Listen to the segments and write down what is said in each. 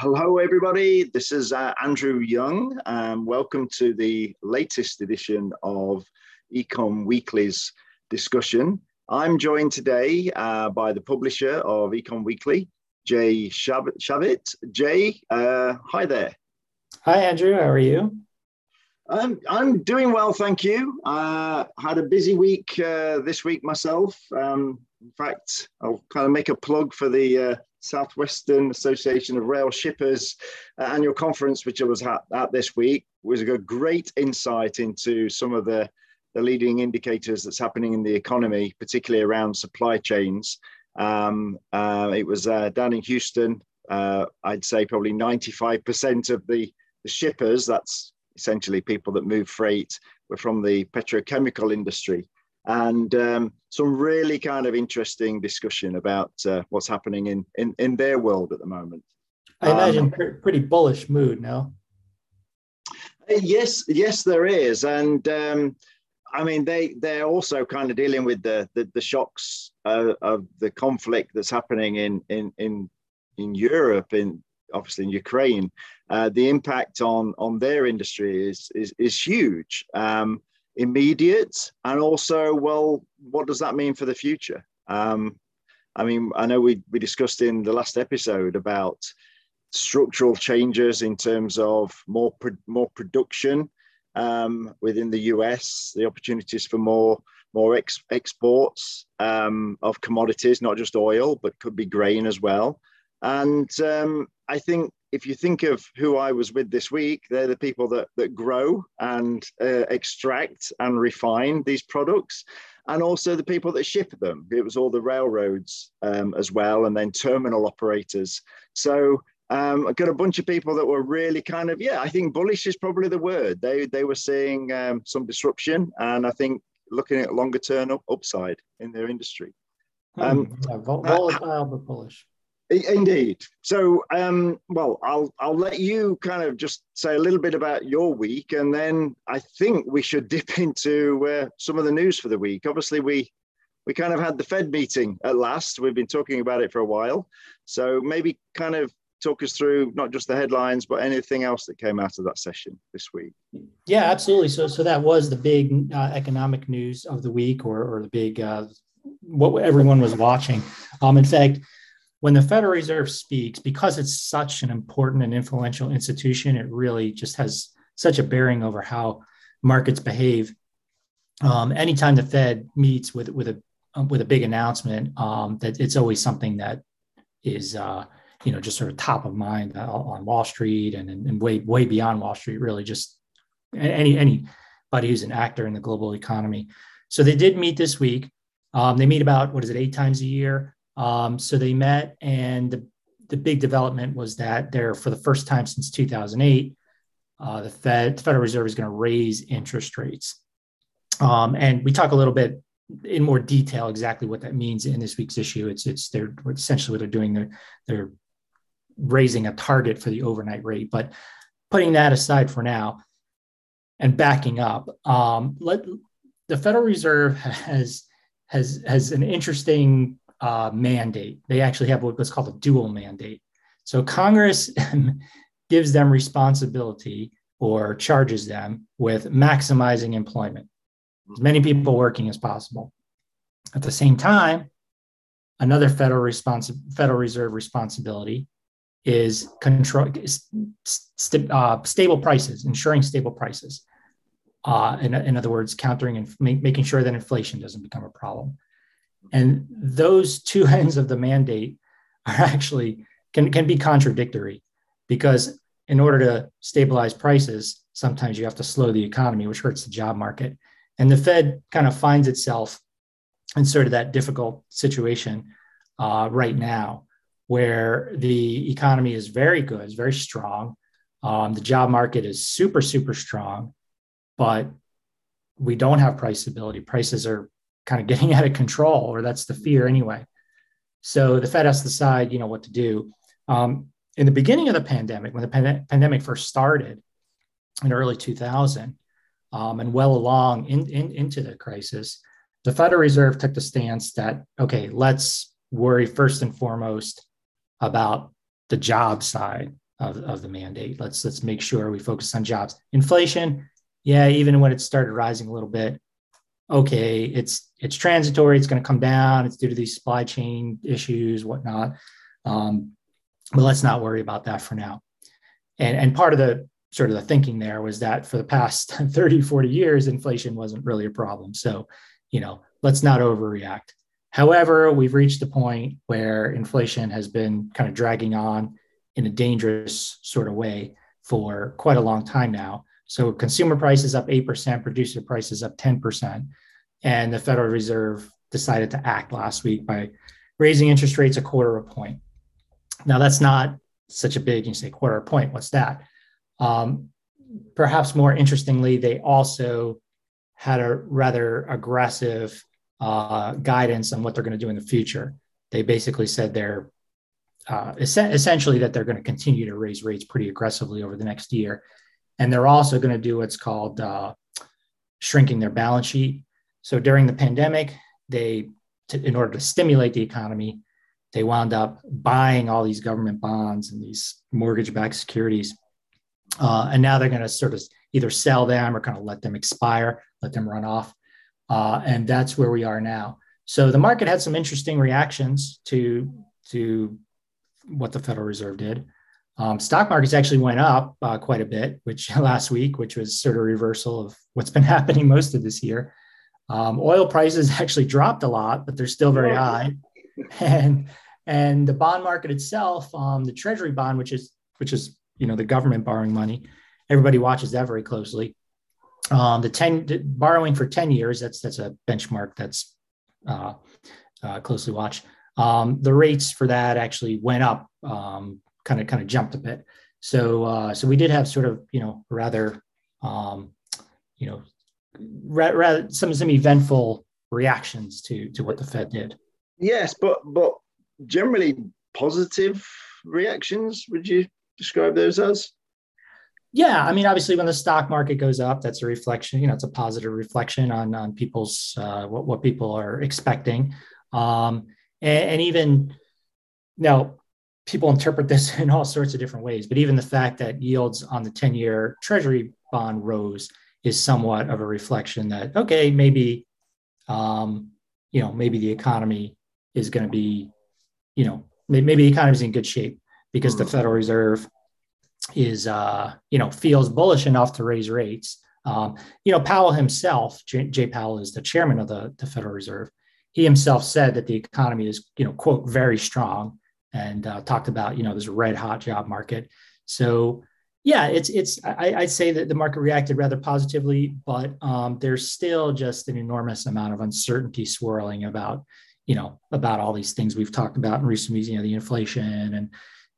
Hello, everybody. This is uh, Andrew Young. Um, welcome to the latest edition of Econ Weekly's discussion. I'm joined today uh, by the publisher of Econ Weekly, Jay Shavit. Jay, uh, hi there. Hi, Andrew. How are you? I'm, I'm doing well, thank you. Uh, had a busy week uh, this week myself. Um, in fact, I'll kind of make a plug for the uh, Southwestern Association of Rail Shippers uh, annual conference, which I was at, at this week, was a great insight into some of the, the leading indicators that's happening in the economy, particularly around supply chains. Um, uh, it was uh, down in Houston. Uh, I'd say probably 95% of the, the shippers, that's essentially people that move freight, were from the petrochemical industry and um, some really kind of interesting discussion about uh, what's happening in, in, in their world at the moment. I imagine um, pretty bullish mood, no? Uh, yes, yes, there is, and um, I mean they they're also kind of dealing with the the, the shocks uh, of the conflict that's happening in in in in Europe, in obviously in Ukraine. Uh, the impact on on their industry is is is huge. Um, immediate and also well what does that mean for the future? Um, i mean i know we, we discussed in the last episode about structural changes in terms of more more production um, within the us the opportunities for more more ex- exports um, of commodities not just oil but could be grain as well. And um, i think if you think of who I was with this week, they're the people that, that grow and uh, extract and refine these products, and also the people that ship them. It was all the railroads um, as well, and then terminal operators. So um, I got a bunch of people that were really kind of, yeah, I think bullish is probably the word. They, they were seeing um, some disruption, and I think looking at longer term up, upside in their industry. Hmm. Um, yeah, volatile uh, but bullish. Indeed. So, um, well, I'll I'll let you kind of just say a little bit about your week, and then I think we should dip into uh, some of the news for the week. Obviously, we we kind of had the Fed meeting at last. We've been talking about it for a while, so maybe kind of talk us through not just the headlines, but anything else that came out of that session this week. Yeah, absolutely. So, so that was the big uh, economic news of the week, or or the big uh, what everyone was watching. Um, in fact when the Federal Reserve speaks, because it's such an important and influential institution, it really just has such a bearing over how markets behave. Um, anytime the Fed meets with with a um, with a big announcement, um, that it's always something that is uh, you know just sort of top of mind on Wall Street and, and way way beyond Wall Street. Really, just any anybody who's an actor in the global economy. So they did meet this week. Um, they meet about what is it eight times a year. Um, so they met, and the, the big development was that there, for the first time since 2008, uh, the Fed, the Federal Reserve is going to raise interest rates. Um, and we talk a little bit in more detail exactly what that means in this week's issue. It's it's they're essentially what they're doing. They're they're raising a target for the overnight rate. But putting that aside for now, and backing up, um, let the Federal Reserve has has has an interesting uh, mandate. They actually have what's called a dual mandate. So Congress gives them responsibility or charges them with maximizing employment, as many people working as possible. At the same time, another federal Federal Reserve responsibility is control st- uh, stable prices, ensuring stable prices. Uh, in, in other words, countering and making sure that inflation doesn't become a problem. And those two ends of the mandate are actually can, can be contradictory because in order to stabilize prices, sometimes you have to slow the economy, which hurts the job market. And the Fed kind of finds itself in sort of that difficult situation uh, right now, where the economy is very good, it's very strong. Um, the job market is super, super strong, but we don't have price stability. Prices are kind of getting out of control, or that's the fear anyway. So the Fed has to decide, you know, what to do. Um, in the beginning of the pandemic, when the pand- pandemic first started in early 2000, um, and well along in, in, into the crisis, the Federal Reserve took the stance that okay, let's worry first and foremost about the job side of, of the mandate. Let's let's make sure we focus on jobs. Inflation, yeah, even when it started rising a little bit, okay, it's it's transitory. It's going to come down. It's due to these supply chain issues, whatnot. Um, but let's not worry about that for now. And and part of the sort of the thinking there was that for the past 30, 40 years, inflation wasn't really a problem. So, you know, let's not overreact. However, we've reached the point where inflation has been kind of dragging on in a dangerous sort of way for quite a long time now. So consumer prices up 8%, producer prices up 10%. And the Federal Reserve decided to act last week by raising interest rates a quarter of a point. Now, that's not such a big, you say quarter of a point, what's that? Um, perhaps more interestingly, they also had a rather aggressive uh, guidance on what they're going to do in the future. They basically said they're uh, es- essentially that they're going to continue to raise rates pretty aggressively over the next year. And they're also going to do what's called uh, shrinking their balance sheet. So during the pandemic, they, in order to stimulate the economy, they wound up buying all these government bonds and these mortgage backed securities. Uh, and now they're going to sort of either sell them or kind of let them expire, let them run off. Uh, and that's where we are now. So the market had some interesting reactions to, to what the Federal Reserve did. Um, stock markets actually went up uh, quite a bit, which last week, which was sort of a reversal of what's been happening most of this year. Um, oil prices actually dropped a lot, but they're still very high. And and the bond market itself, um, the Treasury bond, which is which is you know the government borrowing money, everybody watches that very closely. Um, the ten the borrowing for ten years, that's that's a benchmark that's uh, uh, closely watched. Um, the rates for that actually went up, kind of kind of jumped a bit. So uh, so we did have sort of you know rather um, you know rather some some eventful reactions to to what the Fed did. Yes, but but generally positive reactions. Would you describe those as? Yeah, I mean, obviously, when the stock market goes up, that's a reflection. You know, it's a positive reflection on on people's uh, what what people are expecting, um, and, and even now people interpret this in all sorts of different ways. But even the fact that yields on the ten year Treasury bond rose is somewhat of a reflection that okay, maybe um, you know maybe the economy is going to be you know maybe the economy is in good shape because mm-hmm. the Federal Reserve is uh, you know feels bullish enough to raise rates. Um, you know Powell himself, Jay, Jay Powell is the chairman of the, the Federal Reserve. He himself said that the economy is you know quote very strong and uh, talked about you know this red hot job market. So yeah, it's it's I, would say that the market reacted rather positively, but um, there's still just an enormous amount of uncertainty swirling about you know about all these things we've talked about in recent weeks. You know, the inflation and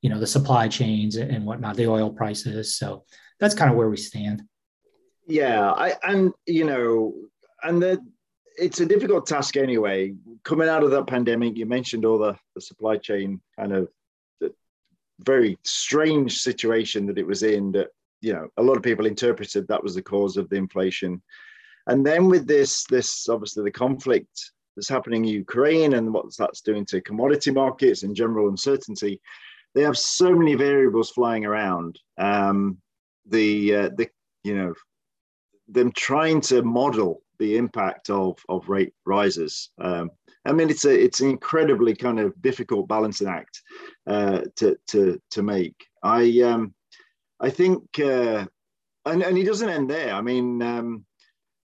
you know the supply chains and whatnot, the oil prices. So that's kind of where we stand. Yeah, I and you know, and the it's a difficult task anyway. Coming out of that pandemic, you mentioned all the, the supply chain kind of very strange situation that it was in that you know a lot of people interpreted that was the cause of the inflation and then with this this obviously the conflict that's happening in ukraine and what that's doing to commodity markets and general uncertainty they have so many variables flying around um, the uh, the you know them trying to model the impact of of rate rises um, I mean, it's a it's an incredibly kind of difficult balancing act uh, to to to make. I um, I think, uh, and and he doesn't end there. I mean, um,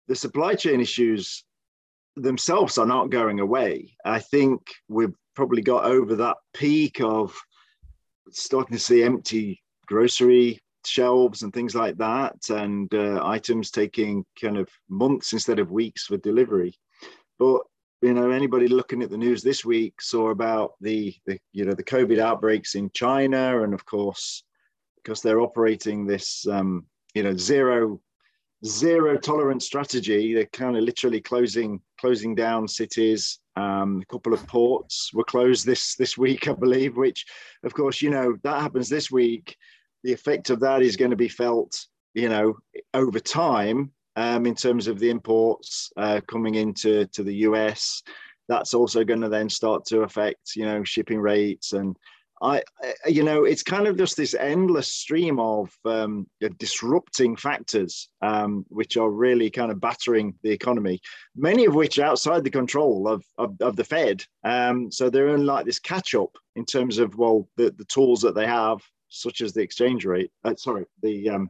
the supply chain issues themselves are not going away. I think we've probably got over that peak of starting to see empty grocery shelves and things like that, and uh, items taking kind of months instead of weeks for delivery. But you know anybody looking at the news this week saw about the, the you know the covid outbreaks in china and of course because they're operating this um, you know zero zero tolerance strategy they're kind of literally closing closing down cities um, a couple of ports were closed this this week i believe which of course you know that happens this week the effect of that is going to be felt you know over time um, in terms of the imports uh, coming into to the US. That's also going to then start to affect, you know, shipping rates. And I, you know, it's kind of just this endless stream of um, disrupting factors, um, which are really kind of battering the economy. Many of which are outside the control of of, of the Fed. Um, so they're in like this catch up in terms of well, the, the tools that they have, such as the exchange rate. Uh, sorry, the um,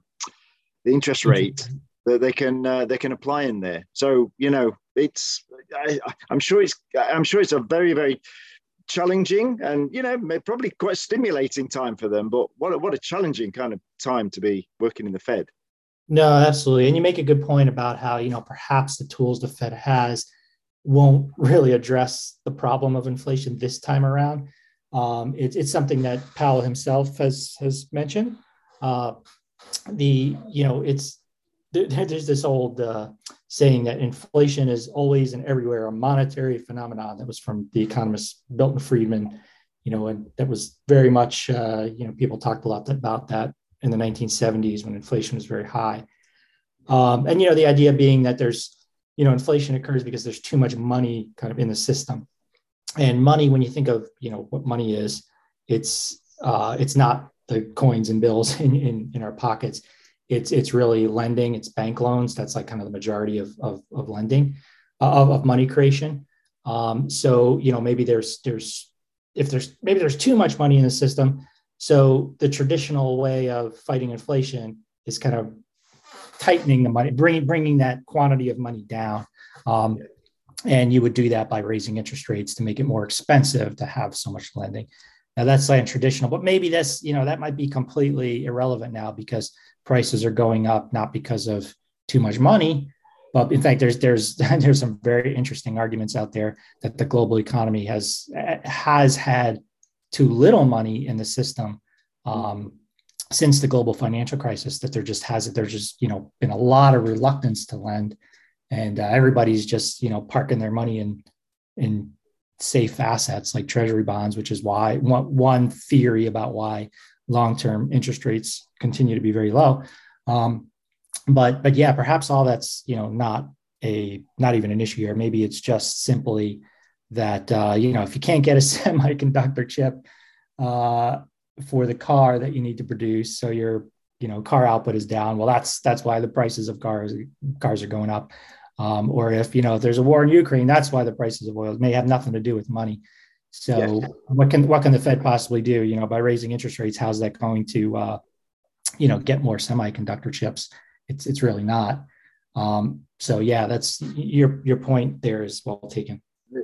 the interest rate that they can uh, they can apply in there. So you know, it's I, I'm sure it's I'm sure it's a very very challenging and you know probably quite stimulating time for them but what a, what a challenging kind of time to be working in the fed no absolutely and you make a good point about how you know perhaps the tools the fed has won't really address the problem of inflation this time around um, it, it's something that powell himself has has mentioned uh, the you know it's there's this old uh, saying that inflation is always and everywhere a monetary phenomenon that was from the economist Milton Friedman, you know, and that was very much, uh, you know, people talked a lot about that in the 1970s when inflation was very high. Um, and, you know, the idea being that there's, you know, inflation occurs because there's too much money kind of in the system. And money, when you think of, you know, what money is, it's, uh, it's not the coins and bills in, in, in our pockets. It's it's really lending. It's bank loans. That's like kind of the majority of of, of lending uh, of, of money creation. Um, so you know maybe there's there's if there's maybe there's too much money in the system. So the traditional way of fighting inflation is kind of tightening the money bringing bringing that quantity of money down. Um, and you would do that by raising interest rates to make it more expensive to have so much lending now that's like traditional but maybe that's you know that might be completely irrelevant now because prices are going up not because of too much money, but in fact, there's there's there's some very interesting arguments out there that the global economy has has had too little money in the system um, since the global financial crisis. That there just has it, there's just you know been a lot of reluctance to lend, and uh, everybody's just you know parking their money in in safe assets like treasury bonds, which is why one, one theory about why long-term interest rates continue to be very low. Um, but but yeah, perhaps all that's you know not a not even an issue here. Maybe it's just simply that uh, you know if you can't get a semiconductor chip uh, for the car that you need to produce, so your you know car output is down. Well, that's that's why the prices of cars cars are going up. Um, or if you know if there's a war in Ukraine, that's why the prices of oil it may have nothing to do with money. So yeah. what can what can the Fed possibly do? You know, by raising interest rates, how's that going to uh, you know get more semiconductor chips? It's it's really not. Um, so yeah, that's your your point there is well taken.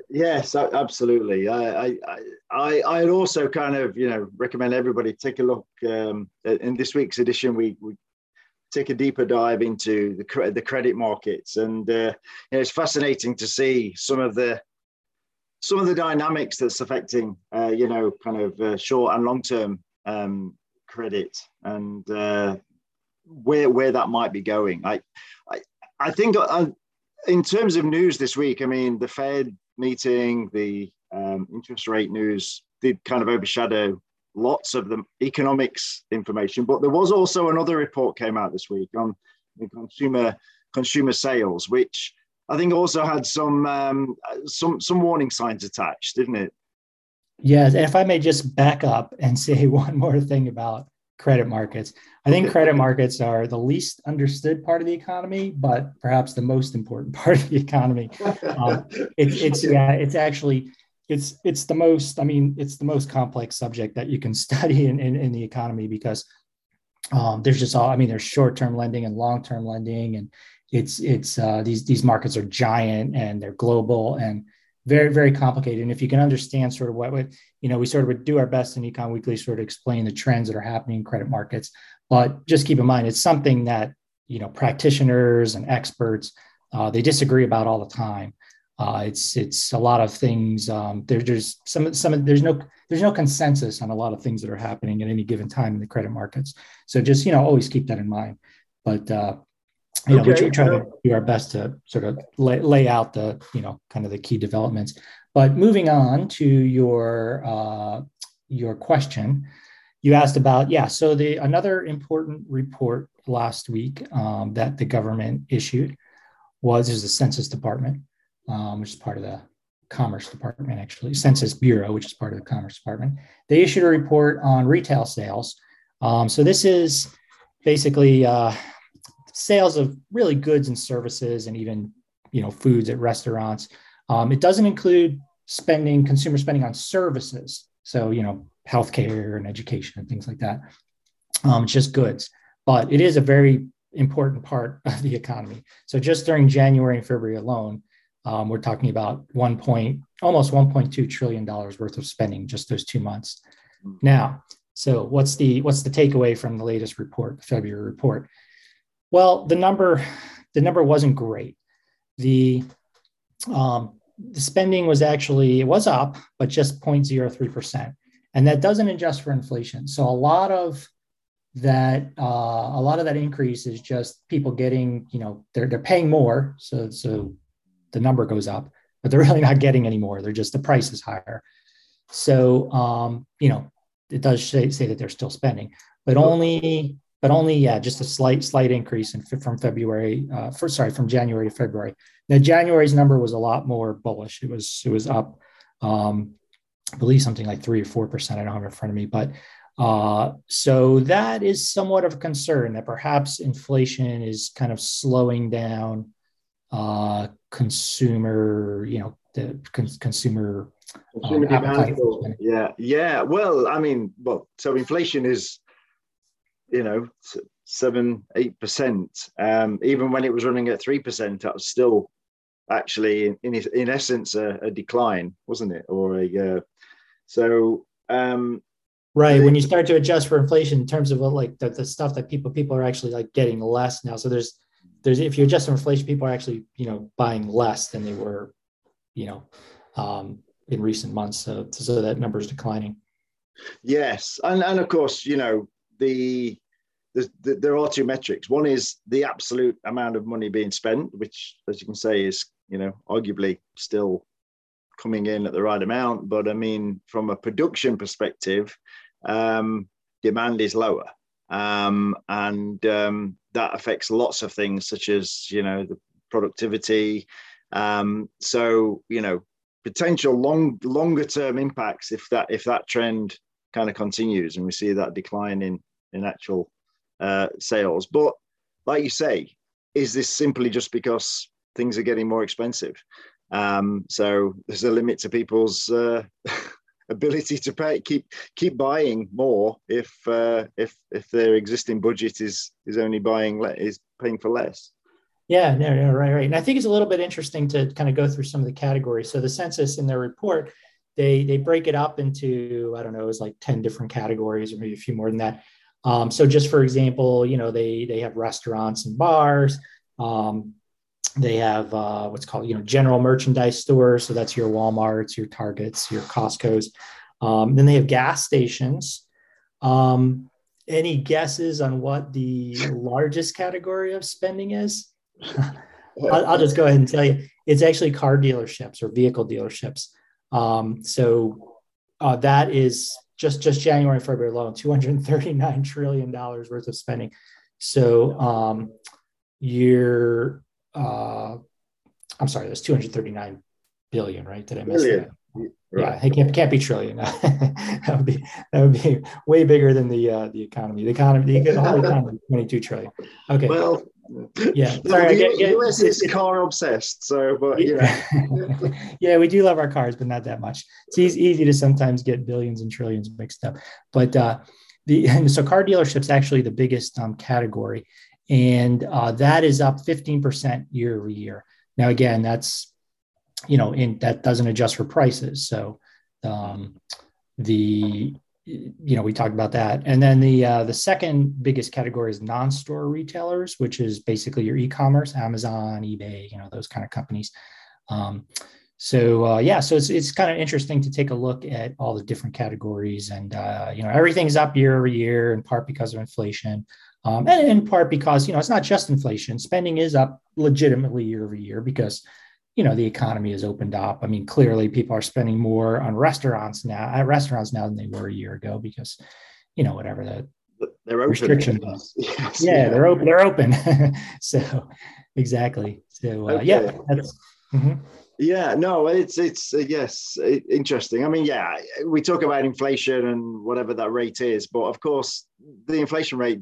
Yes, absolutely. I I I I'd also kind of you know recommend everybody take a look um, in this week's edition. We we take a deeper dive into the the credit markets, and uh, you know, it's fascinating to see some of the some of the dynamics that's affecting, uh, you know, kind of uh, short and long term um, credit and uh, where where that might be going. I I, I think uh, in terms of news this week, I mean, the Fed meeting, the um, interest rate news did kind of overshadow lots of the economics information, but there was also another report came out this week on the consumer consumer sales, which I think also had some um, some some warning signs attached, didn't it? Yes, and if I may just back up and say one more thing about credit markets. I think credit markets are the least understood part of the economy, but perhaps the most important part of the economy. Um, it, it's yeah, it's actually it's it's the most. I mean, it's the most complex subject that you can study in in, in the economy because um, there's just all. I mean, there's short term lending and long term lending, and it's it's uh, these these markets are giant and they're global and very very complicated and if you can understand sort of what would you know we sort of would do our best in econ weekly sort of explain the trends that are happening in credit markets but just keep in mind it's something that you know practitioners and experts uh, they disagree about all the time uh, it's it's a lot of things um, there, there's some some there's no there's no consensus on a lot of things that are happening at any given time in the credit markets so just you know always keep that in mind but uh, you know, okay. we try to do our best to sort of lay, lay out the, you know, kind of the key developments. But moving on to your uh, your question, you asked about yeah. So the another important report last week um, that the government issued was is the Census Department, um, which is part of the Commerce Department, actually, Census Bureau, which is part of the Commerce Department. They issued a report on retail sales. Um, so this is basically uh, sales of really goods and services, and even you know foods at restaurants. Um, it doesn't include spending, consumer spending on services. So you know healthcare and education and things like that. Um, it's just goods, but it is a very important part of the economy. So just during January and February alone, um, we're talking about one point, almost 1.2 trillion dollars worth of spending just those two months. Now, so what's the what's the takeaway from the latest report, the February report? Well, the number the number wasn't great. The um, the spending was actually it was up, but just 0.03 percent, and that doesn't adjust for inflation. So a lot of that uh, a lot of that increase is just people getting you know they're they're paying more, so so the number goes up, but they're really not getting any more. They're just the price is higher. So um, you know it does say, say that they're still spending, but only but only yeah just a slight slight increase in, from February uh, for sorry from January to February. Now January's number was a lot more bullish. It was it was up. Um, I believe something like three or four percent. I don't have it in front of me, but uh, so that is somewhat of a concern that perhaps inflation is kind of slowing down uh, consumer, you know, the con- consumer. consumer um, yeah, yeah. Well, I mean, well, so inflation is, you know, seven, eight percent. Um, even when it was running at three percent, that was still actually, in in, in essence, a, a, decline, wasn't it? Or a uh, so. Um, Right. When you start to adjust for inflation in terms of like the, the stuff that people people are actually like getting less now. So there's there's if you adjust for inflation, people are actually you know buying less than they were, you know, um, in recent months. So so that number is declining. Yes, and and of course you know the, the, the there are two metrics. One is the absolute amount of money being spent, which as you can say is you know arguably still coming in at the right amount. But I mean, from a production perspective, um, demand is lower. Um, and um, that affects lots of things, such as, you know, the productivity. Um, so, you know, potential long longer term impacts if that if that trend kind of continues and we see that decline in in actual uh, sales but like you say is this simply just because things are getting more expensive um, so there's a limit to people's uh, ability to pay, keep keep buying more if uh, if if their existing budget is is only buying le- is paying for less. Yeah, no, no, right, right. And I think it's a little bit interesting to kind of go through some of the categories. So the census in their report, they they break it up into I don't know, it's like ten different categories or maybe a few more than that. Um, so just for example, you know, they they have restaurants and bars. Um, they have uh, what's called you know general merchandise stores. So that's your walmarts your targets your costco's. Um, then they have gas stations. Um, any guesses on what the largest category of spending is? I'll, I'll, just go ahead and tell you it's actually car dealerships or vehicle dealerships. Um, so uh, that is just just january and february alone 239 trillion dollars worth of spending. So um, you're uh, I'm sorry, that's 239 billion, right? Did I miss billion. that? Right. Yeah, it can't, can't be trillion. that would be that would be way bigger than the uh, the economy. The economy, the whole economy, 22 trillion. Okay. Well, yeah. Sorry, the get, US is car obsessed, so but you know. yeah, we do love our cars, but not that much. It's easy, easy to sometimes get billions and trillions mixed up. But uh, the so car dealerships actually the biggest um, category, and uh, that is up 15% year over year. Now, again, that's you know, in that doesn't adjust for prices. So um, the you know we talked about that, and then the uh, the second biggest category is non-store retailers, which is basically your e-commerce, Amazon, eBay, you know, those kind of companies. Um, so uh, yeah, so it's it's kind of interesting to take a look at all the different categories, and uh, you know everything's up year over year in part because of inflation. Um, and in part because you know it's not just inflation. Spending is up legitimately year over year because you know the economy has opened up. I mean, clearly people are spending more on restaurants now at restaurants now than they were a year ago because you know whatever the they're restrictions. Yes, yeah, yeah, they're open. They're open. so exactly. So uh, okay. yeah, mm-hmm. Yeah, no, it's it's uh, yes, it, interesting. I mean, yeah, we talk about inflation and whatever that rate is, but of course, the inflation rate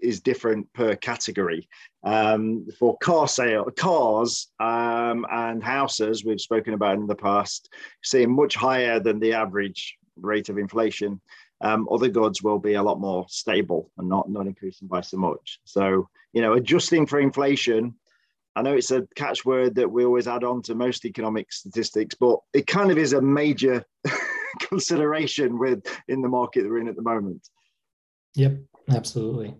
is different per category. Um, for car sale, cars um, and houses, we've spoken about in the past, seeing much higher than the average rate of inflation. Um, other goods will be a lot more stable and not not increasing by so much. So you know, adjusting for inflation I know it's a catchword that we always add on to most economic statistics, but it kind of is a major consideration with in the market that we're in at the moment. Yep, absolutely.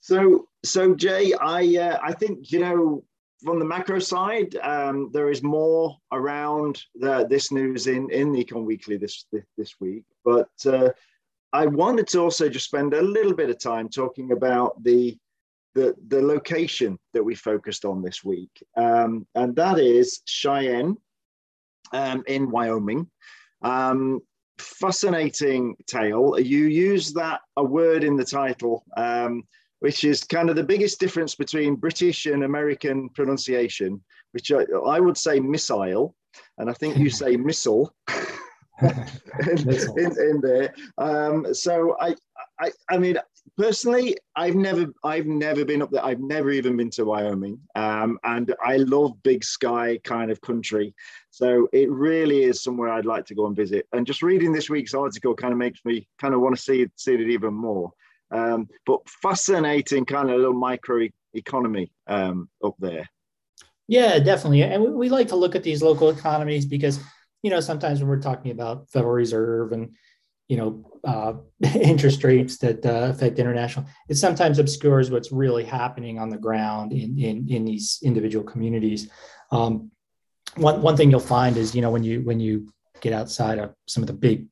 So, so Jay, I uh, I think you know from the macro side, um, there is more around the, this news in in the Econ Weekly this this, this week, but uh, I wanted to also just spend a little bit of time talking about the the, the location that we focused on this week, um, and that is Cheyenne um, in Wyoming. Um, fascinating tale. You use that a word in the title, um, which is kind of the biggest difference between British and American pronunciation, which I, I would say missile, and I think you say missile. in, in, in, there. Um, so I, I, I mean, personally, I've never, I've never been up there. I've never even been to Wyoming, um, and I love big sky kind of country. So it really is somewhere I'd like to go and visit. And just reading this week's article kind of makes me kind of want to see see it even more. Um, but fascinating kind of little micro economy um, up there. Yeah, definitely. And we, we like to look at these local economies because you know sometimes when we're talking about Federal Reserve and you know uh, interest rates that uh, affect international it sometimes obscures what's really happening on the ground in in, in these individual communities. Um, one, one thing you'll find is you know when you when you get outside of some of the big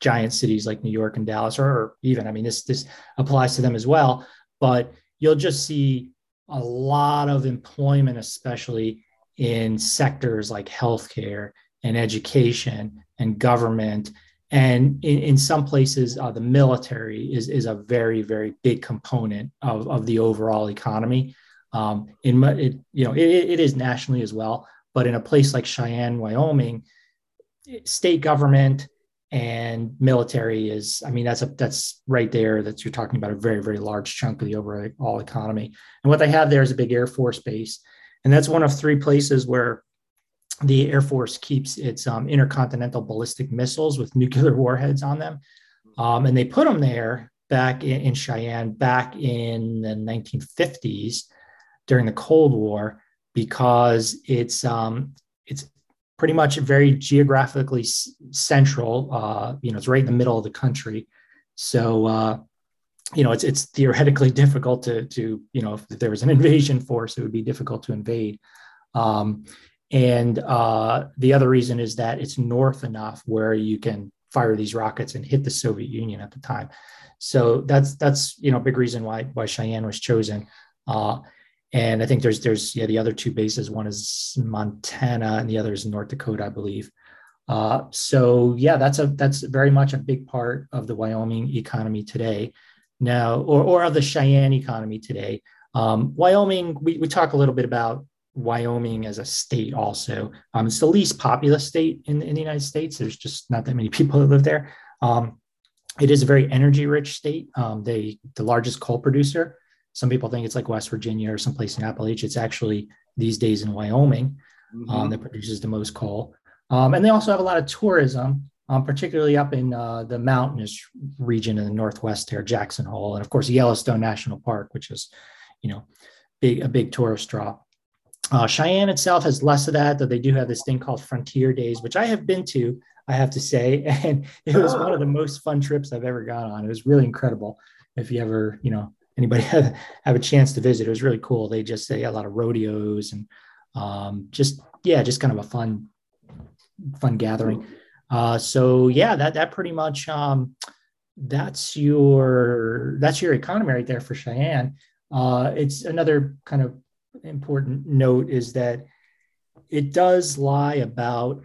giant cities like new york and dallas or, or even i mean this this applies to them as well but you'll just see a lot of employment especially in sectors like healthcare and education and government and in, in some places uh, the military is, is a very very big component of, of the overall economy. Um, in it, you know it, it is nationally as well but in a place like cheyenne wyoming state government and military is i mean that's a that's right there that you're talking about a very very large chunk of the overall economy. And what they have there is a big air force base. And that's one of three places where the Air Force keeps its um, intercontinental ballistic missiles with nuclear warheads on them. Um, and they put them there back in, in, Cheyenne back in the 1950s during the Cold War because it's um, it's pretty much very geographically s- central. Uh, you know, it's right in the middle of the country, so uh, you know it's it's theoretically difficult to to you know if there was an invasion force, it would be difficult to invade. Um, and uh, the other reason is that it's north enough where you can fire these rockets and hit the Soviet Union at the time. So that's that's you know big reason why why Cheyenne was chosen. Uh, and I think there's there's yeah the other two bases. One is Montana and the other is North Dakota, I believe. Uh, so yeah, that's a that's very much a big part of the Wyoming economy today. Now, or or of the Cheyenne economy today. Um, Wyoming, we, we talk a little bit about Wyoming as a state also. Um, it's the least populous state in, in the United States. There's just not that many people that live there. Um, it is a very energy rich state. Um, they the largest coal producer. Some people think it's like West Virginia or someplace in Appalachia. It's actually these days in Wyoming um, mm-hmm. that produces the most coal. Um, and they also have a lot of tourism, um, particularly up in uh, the mountainous region in the northwest there, Jackson Hole, and of course Yellowstone National Park, which is, you know, big a big tourist draw. Uh, Cheyenne itself has less of that, though they do have this thing called Frontier Days, which I have been to, I have to say, and it was one of the most fun trips I've ever gone on. It was really incredible. If you ever, you know, anybody have, have a chance to visit, it was really cool. They just say a lot of rodeos and um, just yeah, just kind of a fun, fun gathering. Uh, so yeah, that that pretty much um, that's your that's your economy right there for Cheyenne. Uh, it's another kind of important note is that it does lie about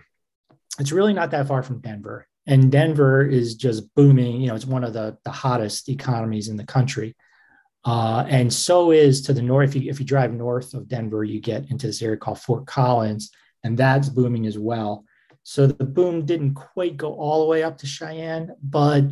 it's really not that far from Denver. And Denver is just booming. You know, it's one of the, the hottest economies in the country. Uh, and so is to the north. If you, if you drive north of Denver, you get into this area called Fort Collins. and that's booming as well. So the boom didn't quite go all the way up to Cheyenne, but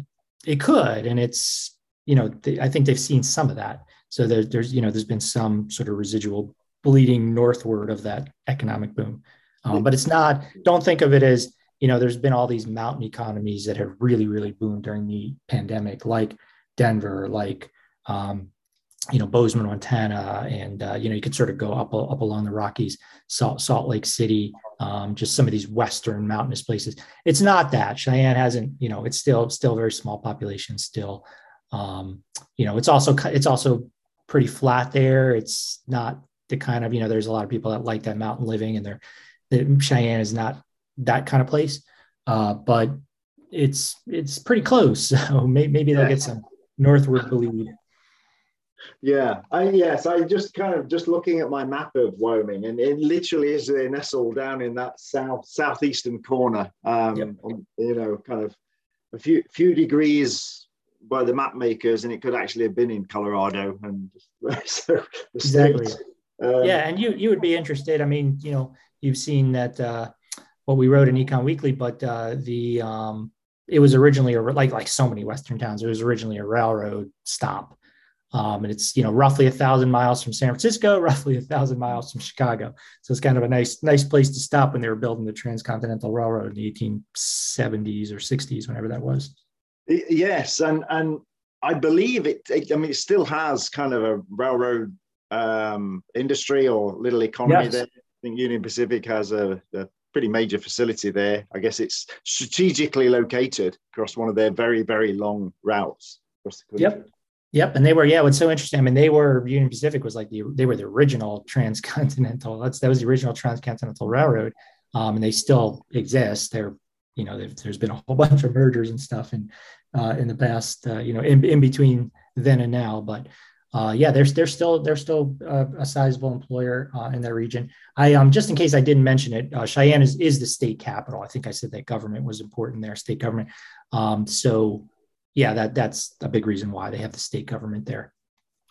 it could, and it's you know I think they've seen some of that. So there, there's you know there's been some sort of residual bleeding northward of that economic boom, um, but it's not. Don't think of it as you know there's been all these mountain economies that have really really boomed during the pandemic, like Denver, like um, you know Bozeman, Montana, and uh, you know you could sort of go up up along the Rockies, Salt Salt Lake City, um, just some of these western mountainous places. It's not that Cheyenne hasn't, you know, it's still still very small population still. Um, you know, it's also it's also pretty flat there. It's not the kind of you know there's a lot of people that like that mountain living, and they're the Cheyenne is not that kind of place, uh, but it's it's pretty close. So maybe, maybe they'll get some northward bleed. Yeah, I yes, I just kind of just looking at my map of Wyoming, and it literally is nestled down in that south southeastern corner. Um, yep. you know, kind of a few few degrees by the map makers, and it could actually have been in Colorado. And so exactly, um, yeah, and you you would be interested. I mean, you know, you've seen that uh, what we wrote in Econ Weekly, but uh, the um, it was originally a, like like so many Western towns. It was originally a railroad stop um, and it's you know roughly a thousand miles from San Francisco, roughly a thousand miles from Chicago. So it's kind of a nice nice place to stop when they were building the Transcontinental Railroad in the 1870s or 60s, whenever that was. Yes, and and I believe it. it I mean, it still has kind of a railroad um, industry or little economy yes. there. I think Union Pacific has a, a pretty major facility there. I guess it's strategically located across one of their very very long routes across the country. Yep. Yep, and they were yeah. What's so interesting? I mean, they were Union Pacific was like the they were the original transcontinental. That's that was the original transcontinental railroad, um, and they still exist. They're you know there's been a whole bunch of mergers and stuff in uh, in the past uh, you know in, in between then and now, but uh, yeah, they're they're still they're still uh, a sizable employer uh, in that region. I um just in case I didn't mention it, uh, Cheyenne is is the state capital. I think I said that government was important there, state government. Um, so yeah, that that's a big reason why they have the state government there.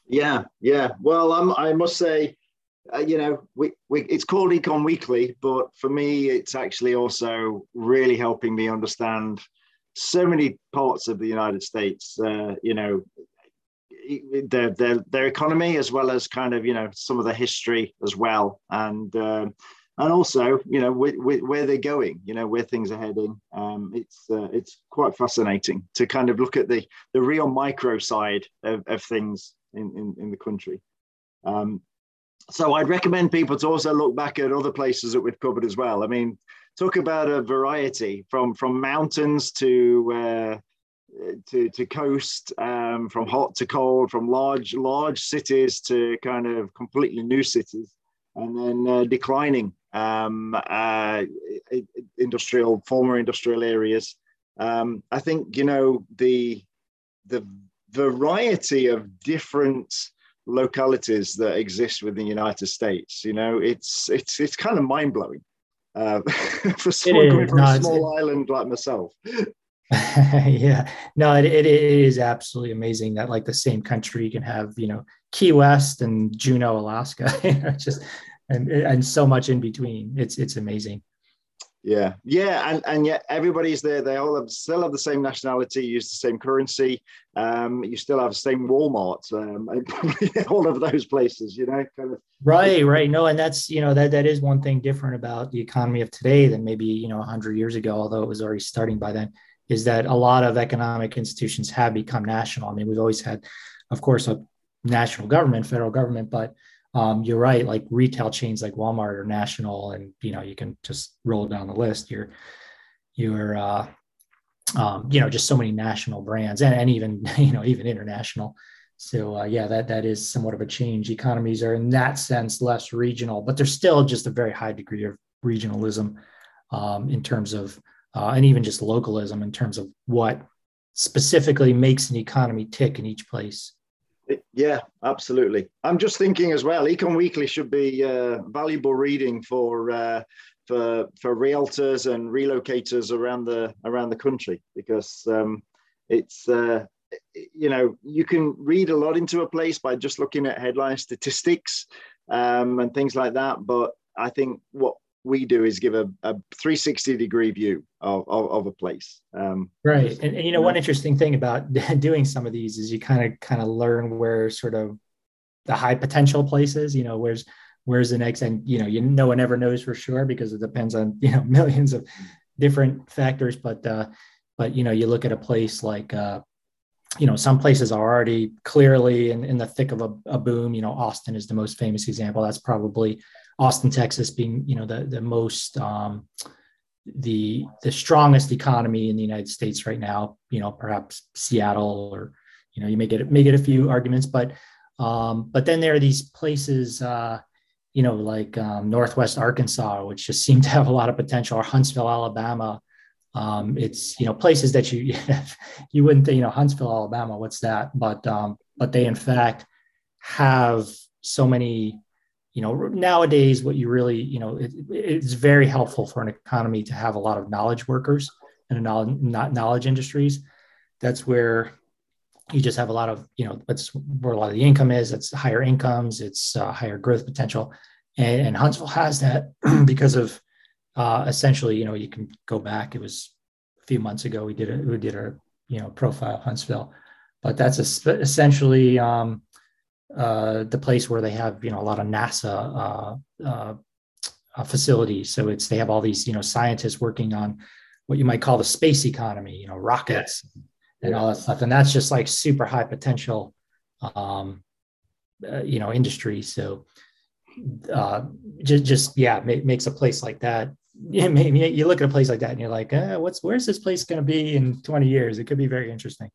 Yeah, yeah. Well, I'm, I must say, uh, you know, we, we it's called Econ Weekly, but for me, it's actually also really helping me understand so many parts of the United States. Uh, you know, their their their economy as well as kind of you know some of the history as well, and. Uh, and also you know where, where they're going you know where things are heading um, it's uh, it's quite fascinating to kind of look at the the real micro side of, of things in, in, in the country um, so i'd recommend people to also look back at other places that we've covered as well i mean talk about a variety from from mountains to uh, to, to coast, um, from hot to cold, from large large cities to kind of completely new cities, and then uh, declining um, uh, industrial, former industrial areas. Um, I think you know the the variety of different localities that exist within the United States. You know, it's it's it's kind of mind blowing uh, for someone coming from no, a small island like myself. yeah, no, it, it, it is absolutely amazing that like the same country can have you know Key West and Juneau, Alaska. just and and so much in between. It's it's amazing. Yeah, yeah, and and yet everybody's there. They all have, still have the same nationality, use the same currency. Um, you still have the same Walmart, um, all of those places. You know, kind of. Right, right. No, and that's you know that that is one thing different about the economy of today than maybe you know hundred years ago, although it was already starting by then. Is that a lot of economic institutions have become national? I mean, we've always had, of course, a national government, federal government, but um, you're right like retail chains like walmart or national and you know you can just roll down the list. You're you're uh, um, you know just so many national brands and, and even you know even international. So uh, yeah that that is somewhat of a change. Economies are in that sense less regional but there's still just a very high degree of regionalism um, in terms of uh, and even just localism in terms of what specifically makes an economy tick in each place yeah, absolutely. I'm just thinking as well. Econ Weekly should be uh, valuable reading for uh, for for realtors and relocators around the around the country because um, it's uh, you know you can read a lot into a place by just looking at headline statistics um, and things like that. But I think what we do is give a, a 360 degree view of, of, of a place. Um, right. And, and, you know, one interesting thing about doing some of these is you kind of kind of learn where sort of the high potential places, you know, where's where's the next and you know, you no one ever knows for sure because it depends on, you know, millions of different factors. But uh, but you know, you look at a place like uh, you know, some places are already clearly in, in the thick of a, a boom. You know, Austin is the most famous example. That's probably Austin, Texas, being you know the the most um, the the strongest economy in the United States right now. You know, perhaps Seattle or you know you may get may get a few arguments, but um, but then there are these places. Uh, you know, like um, Northwest Arkansas, which just seem to have a lot of potential, or Huntsville, Alabama. Um, it's you know places that you you wouldn't think you know Huntsville, Alabama. What's that? But um, but they in fact have so many you know nowadays what you really you know it, it's very helpful for an economy to have a lot of knowledge workers and not knowledge industries. That's where you just have a lot of you know that's where a lot of the income is. It's higher incomes it's uh, higher growth potential. And, and, huntsville has that because of uh, essentially you know you can go back it was a few months ago we did a we did a you know profile huntsville. But that's a, essentially um, uh, the place where they have you know a lot of NASA uh, uh, uh, facilities. So it's they have all these you know scientists working on what you might call the space economy, you know rockets yeah. and all that stuff, and that's just like super high potential, um, uh, you know industry. So uh, just just yeah, makes a place like that. Yeah, you look at a place like that and you're like, eh, what's where's this place going to be in 20 years? It could be very interesting.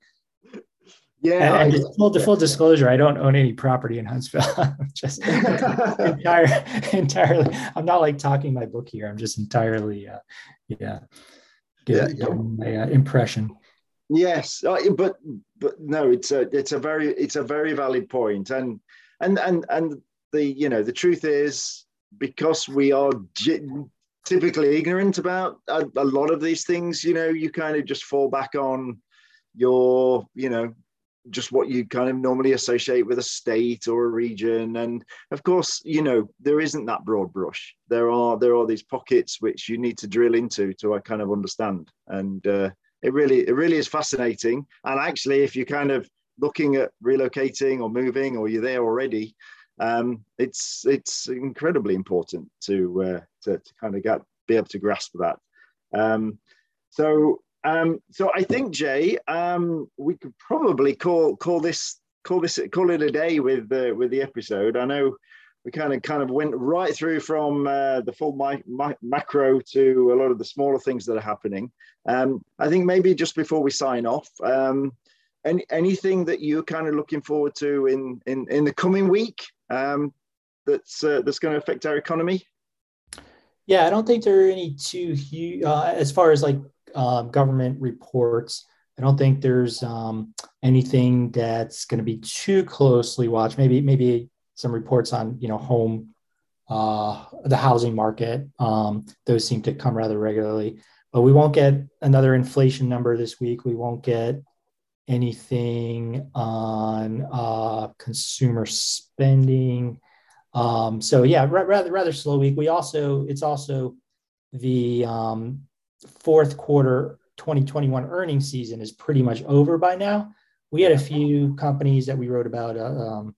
Yeah. And, and full, full disclosure, I don't own any property in Huntsville. I'm just entire, entirely. I'm not like talking my book here. I'm just entirely, uh, yeah, get, yeah. my uh, impression. Yes, uh, but but no, it's a it's a very it's a very valid point, and and and and the you know the truth is because we are typically ignorant about a, a lot of these things. You know, you kind of just fall back on your you know just what you kind of normally associate with a state or a region. And of course you know there isn't that broad brush. There are there are these pockets which you need to drill into to uh, kind of understand. And uh, it really it really is fascinating. And actually if you're kind of looking at relocating or moving or you're there already um, it's it's incredibly important to, uh, to to kind of get be able to grasp that. Um, so um, so I think Jay, um, we could probably call call this call this call it a day with uh, with the episode. I know we kind of kind of went right through from uh, the full mi- mi- macro to a lot of the smaller things that are happening. Um, I think maybe just before we sign off, um, any, anything that you're kind of looking forward to in in, in the coming week um, that's uh, that's going to affect our economy? Yeah, I don't think there are any too huge uh, as far as like um, government reports. I don't think there's um, anything that's going to be too closely watched. Maybe maybe some reports on you know home, uh, the housing market. Um, those seem to come rather regularly, but we won't get another inflation number this week. We won't get anything on uh, consumer spending. Um, so yeah, rather rather slow week. We also it's also the um, fourth quarter 2021 earnings season is pretty much over by now. We had a few companies that we wrote about uh, um,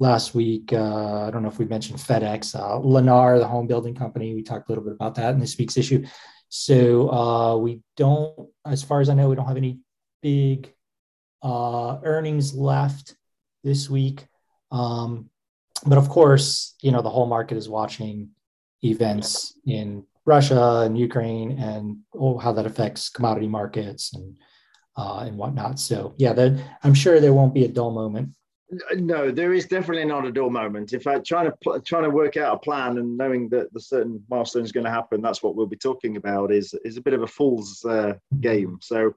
last week. Uh, I don't know if we mentioned FedEx, uh, Lennar, the home building company. We talked a little bit about that in this week's issue. So uh, we don't, as far as I know, we don't have any big uh, earnings left this week. Um, but of course, you know, the whole market is watching events in Russia and Ukraine and oh, how that affects commodity markets and uh, and whatnot. So yeah, that I'm sure there won't be a dull moment. No, there is definitely not a dull moment. In fact, trying to trying to work out a plan and knowing that the certain milestone is going to happen, that's what we'll be talking about. Is is a bit of a fool's uh, game. So.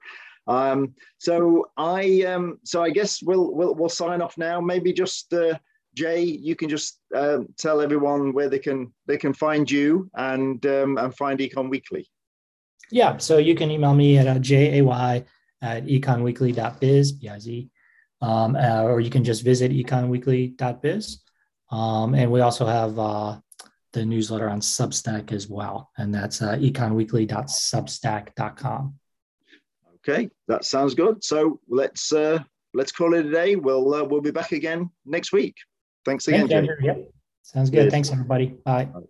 Um, so I um, so I guess we'll we'll we'll sign off now. Maybe just uh, Jay, you can just um, tell everyone where they can they can find you and um, and find Econ Weekly. Yeah, so you can email me at uh, jay at econweekly.biz, B-I-Z, um, uh, or you can just visit econweekly.biz. Um, and we also have uh, the newsletter on Substack as well, and that's uh, econweekly.substack.com. Okay, that sounds good. So let's uh, let's call it a day. We'll uh, we'll be back again next week. Thanks again. Thanks, Andrew. Yep. Sounds good. Cheers. Thanks, everybody. Bye. Bye.